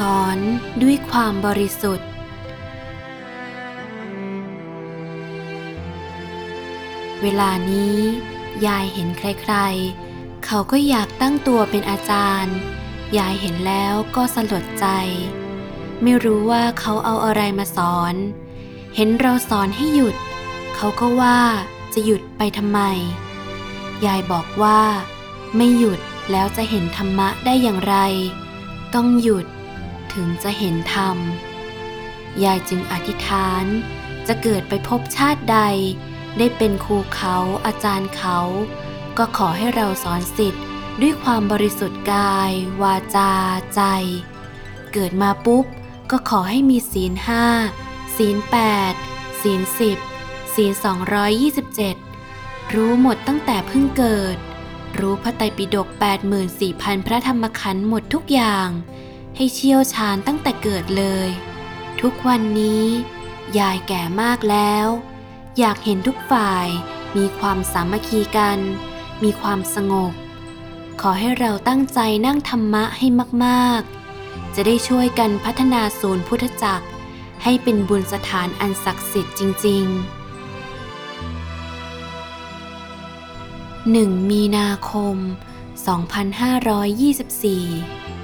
สอนด้วยความบริสุทธิ์ เวลานี้ยายเห็นใครๆ เขาก็อยากตั้งตัวเป็นอาจารย์ ยายเห็นแล้วก็สลดใจ ไม่รู้ว่าเขาเอาอะไรมาสอน เห็นเราสอนให้หยุด เขาก็ว่าจะหยุดไปทำไม ยายบอกว่า ไม่หยุดแล้วจะเห็นธรรมะได้อย่างไร ต้องหยุด ถึงจะเห็นธรรม ยายจึงอธิษฐานจะเกิดไปพบชาติใด ได้เป็นครูเขาอาจารย์เขา ก็ขอให้เราสอนสิทธิ์ด้วยความบริสุทธิ์กาย วาจา ใจ เกิดมาปุ๊บ ก็ขอให้มีศีลห้าศีลแปดศีลสิบศีล227รู้หมดตั้งแต่เพิ่งเกิด รู้พระไตรปิฎก84,000 พระธรรมขันธ์หมดทุกอย่าง ให้เชี่ยวชาญตั้งแต่เกิดเลย ทุกวันนี้ยายแก่มากแล้ว อยากเห็นทุกฝ่ายมีความสามัคคีกัน มีความสงบ ขอให้เราตั้งใจนั่งธรรมะให้มากๆ จะได้ช่วยกันพัฒนาศูนย์พุทธจักร ให้เป็นบุญสถานอันศักดิ์สิทธิ์จริง ๆ 1 มีนาคม 2524